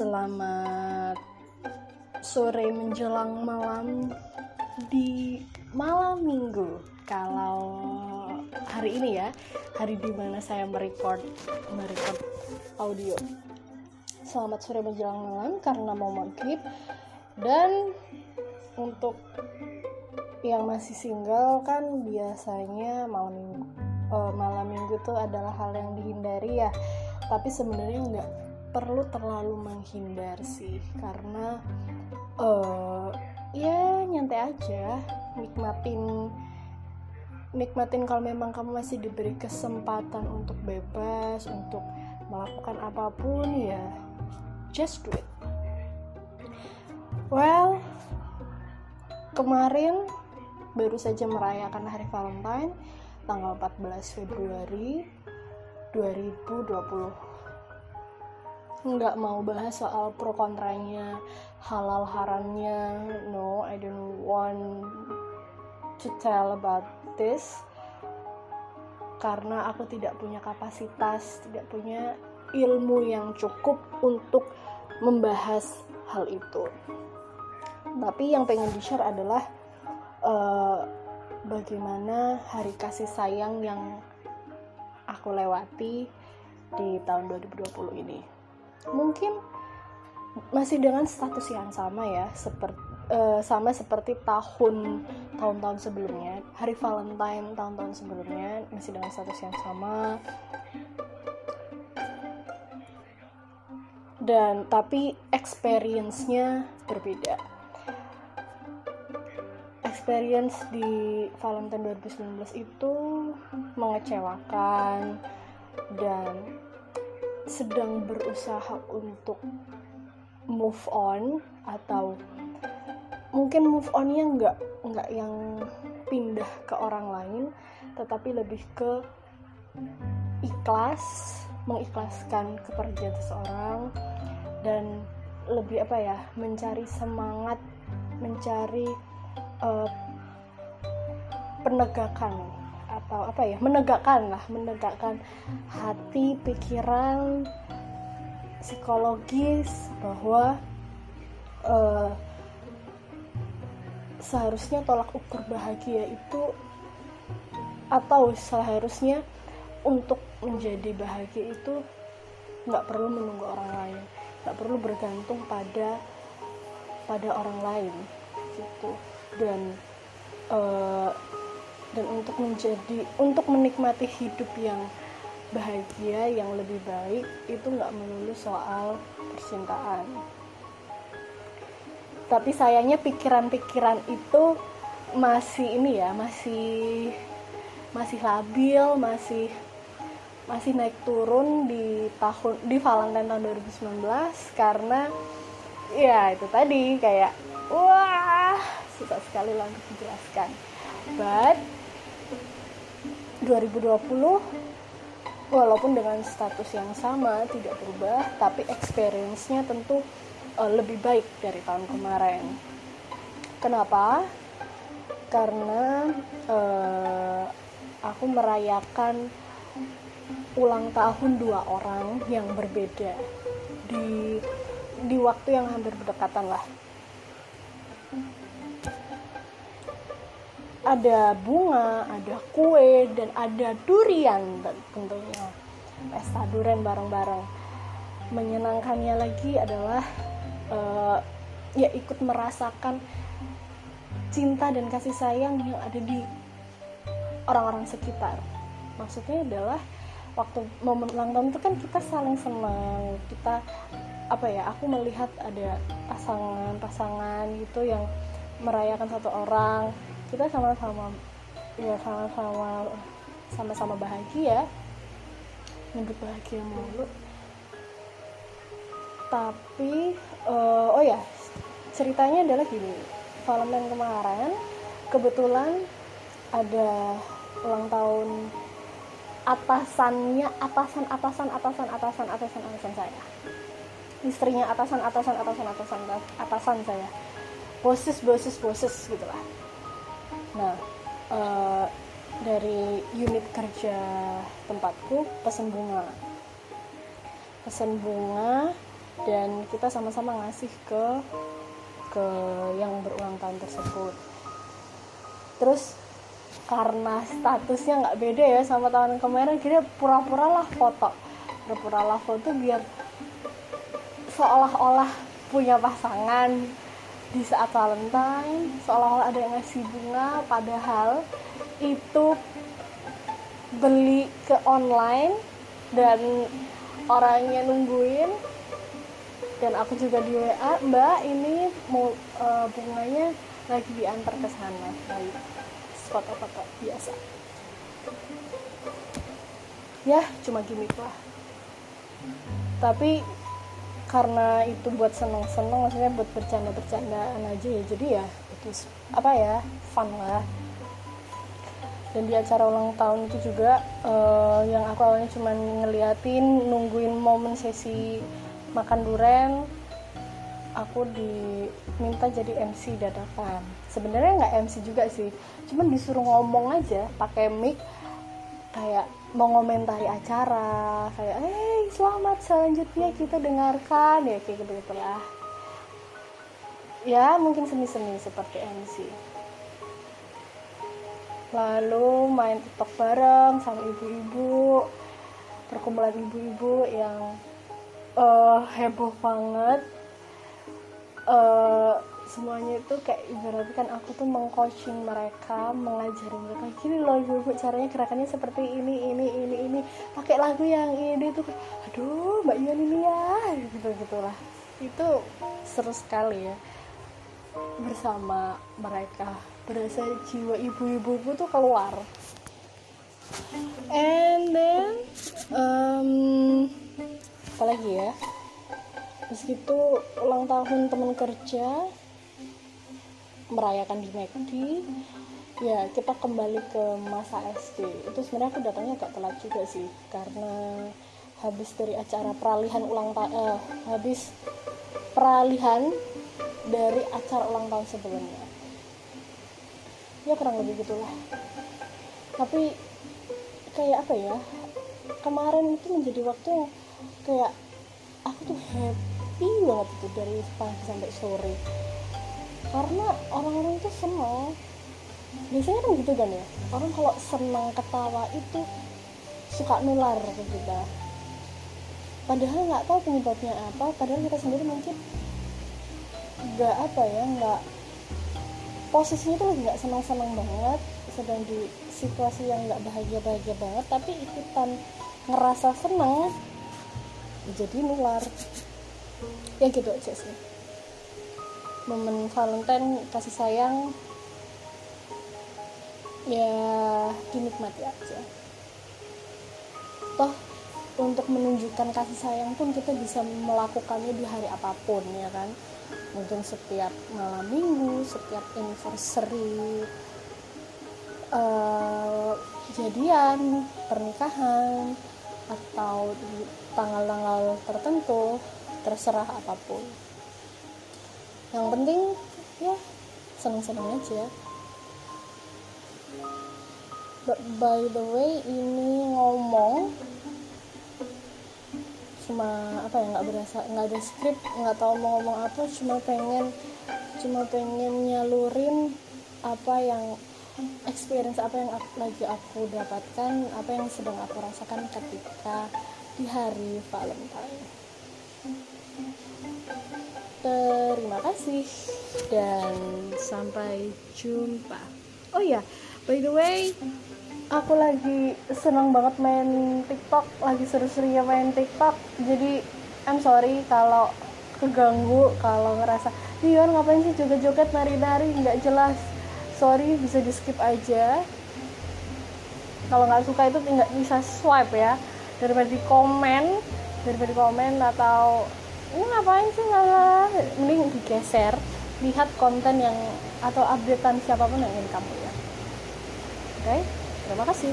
Selamat sore menjelang malam di malam minggu. Kalau hari ini ya, hari di mana saya merecord merecord audio. Selamat sore menjelang malam karena mau maghrib dan untuk yang masih single kan biasanya malam minggu uh, malam minggu tuh adalah hal yang dihindari ya tapi sebenarnya nggak perlu terlalu menghindar sih karena uh, ya nyantai aja nikmatin nikmatin kalau memang kamu masih diberi kesempatan untuk bebas untuk melakukan apa pun ya just do it. Well kemarin baru saja merayakan hari Valentine tanggal 14 Februari 2020 nggak mau bahas soal pro kontranya halal haramnya no I don't want to tell about this. Karena aku tidak punya kapasitas tidak punya ilmu yang cukup untuk membahas hal itu. Tapi yang pengen di share adalah uh, bagaimana hari kasih sayang yang aku lewati di tahun 2020 ini mungkin masih dengan status yang sama ya seperti uh, sama seperti tahun tahun-tahun sebelumnya. Hari Valentine tahun-tahun sebelumnya masih dengan status yang sama. Dan tapi experience-nya berbeda. Experience di Valentine 2019 itu mengecewakan dan sedang berusaha untuk move on atau mungkin move onnya nggak nggak yang pindah ke orang lain tetapi lebih ke ikhlas mengikhlaskan kepergian seseorang dan lebih apa ya mencari semangat mencari uh, penegakan atau apa ya menegakkan lah menegakkan hati pikiran psikologis bahwa uh, seharusnya tolak ukur bahagia itu atau seharusnya untuk menjadi bahagia itu nggak perlu menunggu orang lain nggak perlu bergantung pada pada orang lain gitu. Dan uh, dan untuk menjadi untuk menikmati hidup yang bahagia yang lebih baik itu nggak melulu soal percintaan. Tapi sayangnya pikiran-pikiran itu masih ini ya masih masih labil masih masih naik turun di tahun di Valentine tahun 2019 karena ya itu tadi kayak wah susah sekali lah untuk dijelaskan. But 2020 walaupun dengan status yang sama tidak berubah tapi experience-nya tentu uh, lebih baik dari tahun kemarin. Kenapa? Karena uh, aku merayakan ulang tahun dua orang yang berbeda. Di di waktu yang hampir berdekatan lah ada bunga, ada kue, dan ada durian tentunya. Pesta durian bareng-bareng. Menyenangkannya lagi adalah uh, ya ikut merasakan cinta dan kasih sayang yang ada di orang-orang sekitar. Maksudnya adalah waktu momen ulang tahun itu kan kita saling senang, kita apa ya? Aku melihat ada pasangan-pasangan gitu yang merayakan satu orang kita sama-sama ya sama-sama sama-sama bahagia. Hidup bahagia mulu tapi uh, oh ya ceritanya adalah gini. Valentine kemarin kebetulan ada ulang tahun atasannya atasan atasan atasan atasan atasan atasan saya. Istrinya atasan atasan atasan atasan atasan saya. Bosis bosis bosis gitulah nah uh, dari unit kerja tempatku pesen bunga. Pesen bunga dan kita sama-sama ngasih ke ke yang berulang tahun tersebut. Terus karena statusnya nggak beda ya sama tahun kemarin kita pura-pura lah foto pura-pura lah foto biar seolah-olah punya pasangan di saat Valentine seolah-olah ada yang ngasih bunga padahal itu beli ke online dan orangnya nungguin. Dan aku juga di WA mbak ini mau uh, bunganya lagi diantar ke sana. Dari foto-foto biasa. Ya cuma gimmick lah. Tapi karena itu buat seneng-seneng maksudnya buat bercanda-bercandaan aja ya. Jadi ya itu apa ya fun lah. Dan di acara ulang tahun itu juga uh, yang aku awalnya cuma ngeliatin nungguin momen sesi makan duren aku diminta jadi MC dadakan. Sebenarnya nggak MC juga sih cuman disuruh ngomong aja pakai mic kayak mengomentari acara kayak eh selamat selanjutnya kita dengarkan ya kayak gitu gitulah ya mungkin semi-semi seperti MC lalu main tiktok bareng sama ibu-ibu perkumpulan ibu-ibu yang uh, heboh banget. Uh, semuanya itu kayak ibaratnya kan aku tuh mengcoaching mereka mengajari mereka gini loh ibu ibu caranya gerakannya seperti ini ini ini ini pakai lagu yang ini tuh aduh mbak Ian ini ya gitu gitulah. Itu seru sekali ya. Bersama mereka berasa jiwa ibu-ibuku tuh keluar. And then um, apa lagi ya? Meski ulang tahun teman kerja merayakan di McD ya kita kembali ke masa SD itu sebenarnya aku datangnya agak telat juga sih karena habis dari acara peralihan ulang tahun eh, habis peralihan dari acara ulang tahun sebelumnya. Ya kurang lebih gitulah. Tapi kayak apa ya kemarin itu menjadi waktu yang kayak aku tuh happy banget itu dari pagi sampai sore karena orang-orang itu seneng. Biasanya kan gitu kan ya? Orang kalau seneng ketawa itu suka nular ke kita padahal nggak tahu penyebabnya apa padahal kita sendiri mungkin nggak apa ya nggak posisinya tuh nggak senang-senang banget sedang di situasi yang nggak bahagia-bahagia banget tapi ikutan ngerasa seneng jadi nular. Ya gitu aja sih momen Valentine kasih sayang ya dinikmati aja. Toh untuk menunjukkan kasih sayang pun kita bisa melakukannya di hari apa pun ya kan? Mungkin setiap malam minggu setiap anniversary uh, jadian pernikahan atau di tanggal-tanggal tertentu terserah apa pun yang penting ya seneng-seneng aja. But by the way ini ngomong cuma apa ya nggak berasa nggak ada skrip nggak tahu mau ngomong apa cuma pengen cuma pengen nyalurin apa yang experience apa yang aku, lagi aku dapatkan apa yang sedang aku rasakan ketika di hari Valentine terima kasih dan sampai jumpa. Oh ya by the way aku lagi senang banget main TikTok lagi seru-serunya main TikTok. Jadi I'm sorry kalau keganggu kalau ngerasa Dion ngapain sih joget-joget nari-nari? Nggak jelas. Sorry bisa di skip aja. Kalau nggak suka itu nggak bisa swipe ya daripada di komen daripada di komen atau ini ngapain sih ngalah mending digeser lihat konten yang atau updatean siapa pun yang ingin kamu ya. Oke? Okay? terima kasih